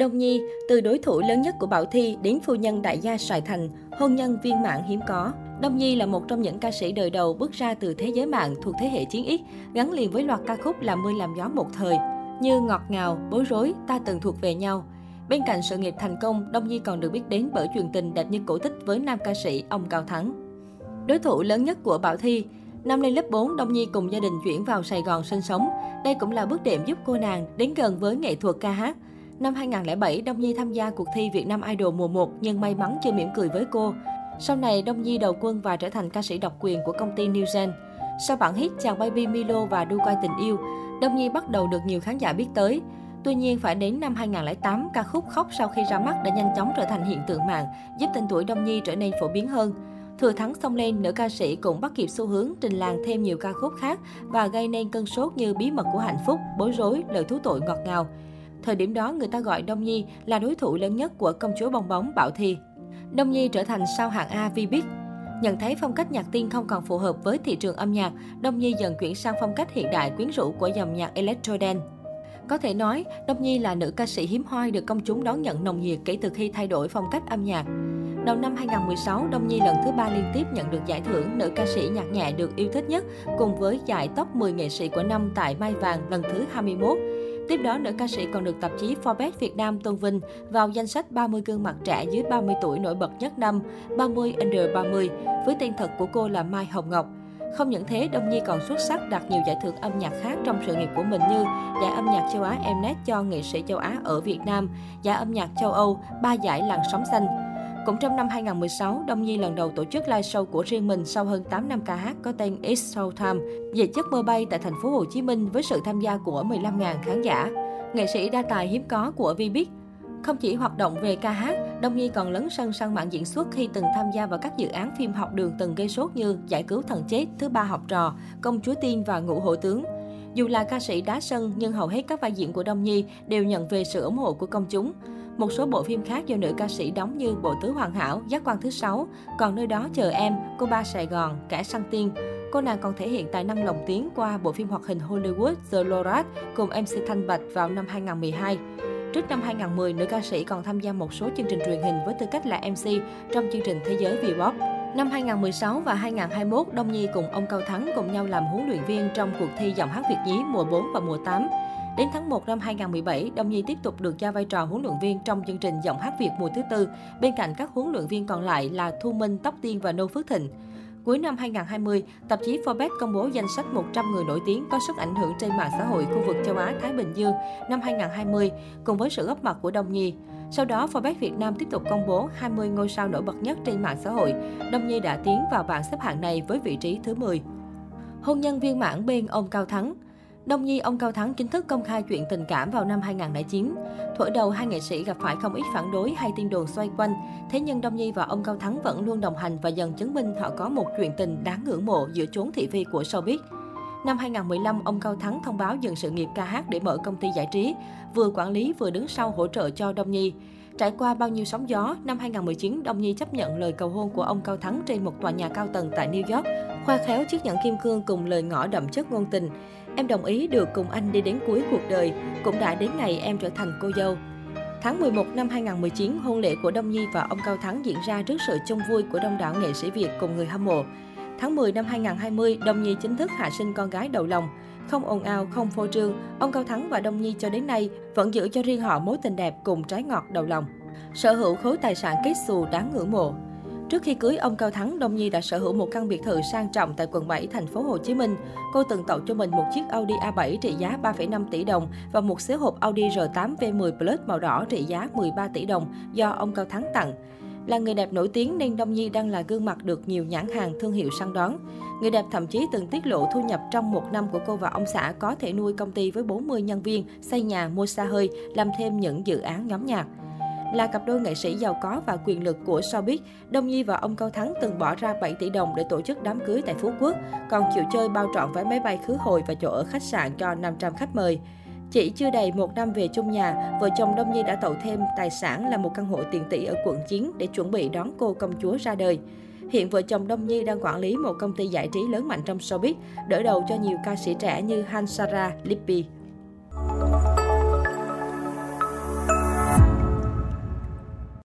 Đông Nhi, từ đối thủ lớn nhất của Bảo Thi đến phu nhân đại gia Sài Thành, hôn nhân viên mạng hiếm có. Đông Nhi là một trong những ca sĩ đời đầu bước ra từ thế giới mạng thuộc thế hệ 9X, gắn liền với loạt ca khúc làm mưa làm gió một thời, như Ngọt ngào, Bối rối, Ta từng thuộc về nhau. Bên cạnh sự nghiệp thành công, Đông Nhi còn được biết đến bởi truyền tình đẹp như cổ tích với nam ca sĩ ông Cao Thắng. Đối thủ lớn nhất của Bảo Thi, Năm lên lớp 4, Đông Nhi cùng gia đình chuyển vào Sài Gòn sinh sống. Đây cũng là bước đệm giúp cô nàng đến gần với nghệ thuật ca hát. Năm 2007, Đông Nhi tham gia cuộc thi Việt Nam Idol mùa 1 nhưng may mắn chưa mỉm cười với cô. Sau này, Đông Nhi đầu quân và trở thành ca sĩ độc quyền của công ty New Gen. Sau bản hit Chàng Baby Milo và Đu quay tình yêu, Đông Nhi bắt đầu được nhiều khán giả biết tới. Tuy nhiên, phải đến năm 2008, ca khúc Khóc sau khi ra mắt đã nhanh chóng trở thành hiện tượng mạng, giúp tên tuổi Đông Nhi trở nên phổ biến hơn. Thừa thắng xông lên, nữ ca sĩ cũng bắt kịp xu hướng trình làng thêm nhiều ca khúc khác và gây nên cơn sốt như Bí mật của hạnh phúc, Bối rối, Lời thú tội ngọt ngào. Thời điểm đó, người ta gọi Đông Nhi là đối thủ lớn nhất của công chúa bong bóng Bảo Thi. Đông Nhi trở thành sao hạng A V-Big. Nhận thấy phong cách nhạc tiên không còn phù hợp với thị trường âm nhạc, Đông Nhi dần chuyển sang phong cách hiện đại quyến rũ của dòng nhạc electro dance. Có thể nói, Đông Nhi là nữ ca sĩ hiếm hoi được công chúng đón nhận nồng nhiệt kể từ khi thay đổi phong cách âm nhạc. Đầu năm 2016, Đông Nhi lần thứ ba liên tiếp nhận được giải thưởng nữ ca sĩ nhạc nhẹ được yêu thích nhất cùng với giải top 10 nghệ sĩ của năm tại Mai Vàng lần thứ 21. Tiếp đó, nữ ca sĩ còn được tạp chí Forbes Việt Nam tôn vinh vào danh sách 30 gương mặt trẻ dưới 30 tuổi nổi bật nhất năm 30 Under 30 với tên thật của cô là Mai Hồng Ngọc. Không những thế, Đông Nhi còn xuất sắc đạt nhiều giải thưởng âm nhạc khác trong sự nghiệp của mình như giải âm nhạc châu Á Mnet cho nghệ sĩ châu Á ở Việt Nam, giải âm nhạc châu Âu, ba giải làn sóng xanh. Cũng trong năm 2016, Đông Nhi lần đầu tổ chức live show của riêng mình sau hơn 8 năm ca hát có tên It's Show Time, về giấc mơ bay tại thành phố Hồ Chí Minh với sự tham gia của 15.000 khán giả. Nghệ sĩ đa tài hiếm có của Vbiz không chỉ hoạt động về ca hát, Đông Nhi còn lấn sân sang mạng diễn xuất khi từng tham gia vào các dự án phim học đường từng gây sốt như Giải cứu thần chết, Thứ ba học trò, Công chúa tiên và Ngũ hộ tướng. Dù là ca sĩ đá sân nhưng hầu hết các vai diễn của Đông Nhi đều nhận về sự ủng hộ của công chúng. Một số bộ phim khác do nữ ca sĩ đóng như Bộ tứ hoàn hảo, Giác quan thứ sáu, Còn nơi đó chờ em, Cô ba Sài Gòn, Kẻ săn tiên. Cô nàng còn thể hiện tài năng lồng tiếng qua bộ phim hoạt hình Hollywood The Lorat cùng MC Thanh Bạch vào năm 2012. Trước năm 2010, nữ ca sĩ còn tham gia một số chương trình truyền hình với tư cách là MC trong chương trình Thế giới V-pop. Năm 2016 và 2021, Đông Nhi cùng ông Cao Thắng cùng nhau làm huấn luyện viên trong cuộc thi giọng hát Việt nhí mùa 4 và mùa 8. Đến tháng 1 năm 2017, Đông Nhi tiếp tục được giao vai trò huấn luyện viên trong chương trình giọng hát Việt mùa thứ tư, bên cạnh các huấn luyện viên còn lại là Thu Minh, Tóc Tiên và Nô Phước Thịnh. Cuối năm 2020, tạp chí Forbes công bố danh sách 100 người nổi tiếng có sức ảnh hưởng trên mạng xã hội khu vực châu Á Thái Bình Dương năm 2020 cùng với sự góp mặt của Đông Nhi. Sau đó, Forbes Việt Nam tiếp tục công bố 20 ngôi sao nổi bật nhất trên mạng xã hội. Đông Nhi đã tiến vào bảng xếp hạng này với vị trí thứ 10. Hôn nhân viên mãn bên ông Cao Thắng Đông Nhi, ông Cao Thắng chính thức công khai chuyện tình cảm vào năm 2009. Thổi đầu, hai nghệ sĩ gặp phải không ít phản đối hay tin đồn xoay quanh. Thế nhưng Đông Nhi và ông Cao Thắng vẫn luôn đồng hành và dần chứng minh họ có một chuyện tình đáng ngưỡng mộ giữa chốn thị phi của showbiz. Năm 2015, ông Cao Thắng thông báo dừng sự nghiệp ca hát để mở công ty giải trí, vừa quản lý vừa đứng sau hỗ trợ cho Đông Nhi. Trải qua bao nhiêu sóng gió, năm 2019, Đông Nhi chấp nhận lời cầu hôn của ông Cao Thắng trên một tòa nhà cao tầng tại New York, khoa khéo chiếc nhẫn kim cương cùng lời ngỏ đậm chất ngôn tình. Em đồng ý được cùng anh đi đến cuối cuộc đời, cũng đã đến ngày em trở thành cô dâu. Tháng 11 năm 2019, hôn lễ của Đông Nhi và ông Cao Thắng diễn ra trước sự chung vui của đông đảo nghệ sĩ Việt cùng người hâm mộ. Tháng 10 năm 2020, Đông Nhi chính thức hạ sinh con gái đầu lòng. Không ồn ào, không phô trương, ông Cao Thắng và Đông Nhi cho đến nay vẫn giữ cho riêng họ mối tình đẹp cùng trái ngọt đầu lòng. Sở hữu khối tài sản kết xù đáng ngưỡng mộ. Trước khi cưới ông Cao Thắng, Đông Nhi đã sở hữu một căn biệt thự sang trọng tại quận 7, thành phố Hồ Chí Minh. Cô từng tậu cho mình một chiếc Audi A7 trị giá 3,5 tỷ đồng và một xế hộp Audi R8 V10 Plus màu đỏ trị giá 13 tỷ đồng do ông Cao Thắng tặng. Là người đẹp nổi tiếng nên Đông Nhi đang là gương mặt được nhiều nhãn hàng thương hiệu săn đón. Người đẹp thậm chí từng tiết lộ thu nhập trong một năm của cô và ông xã có thể nuôi công ty với 40 nhân viên, xây nhà, mua xa hơi, làm thêm những dự án nhóm nhạc. Là cặp đôi nghệ sĩ giàu có và quyền lực của showbiz, Đông Nhi và ông Cao Thắng từng bỏ ra 7 tỷ đồng để tổ chức đám cưới tại Phú Quốc, còn chịu chơi bao trọn vé máy bay khứ hồi và chỗ ở khách sạn cho 500 khách mời. Chỉ chưa đầy một năm về chung nhà, vợ chồng Đông Nhi đã tậu thêm tài sản là một căn hộ tiền tỷ ở quận 9 để chuẩn bị đón cô công chúa ra đời. Hiện vợ chồng Đông Nhi đang quản lý một công ty giải trí lớn mạnh trong showbiz, đỡ đầu cho nhiều ca sĩ trẻ như Hansara, Lippy.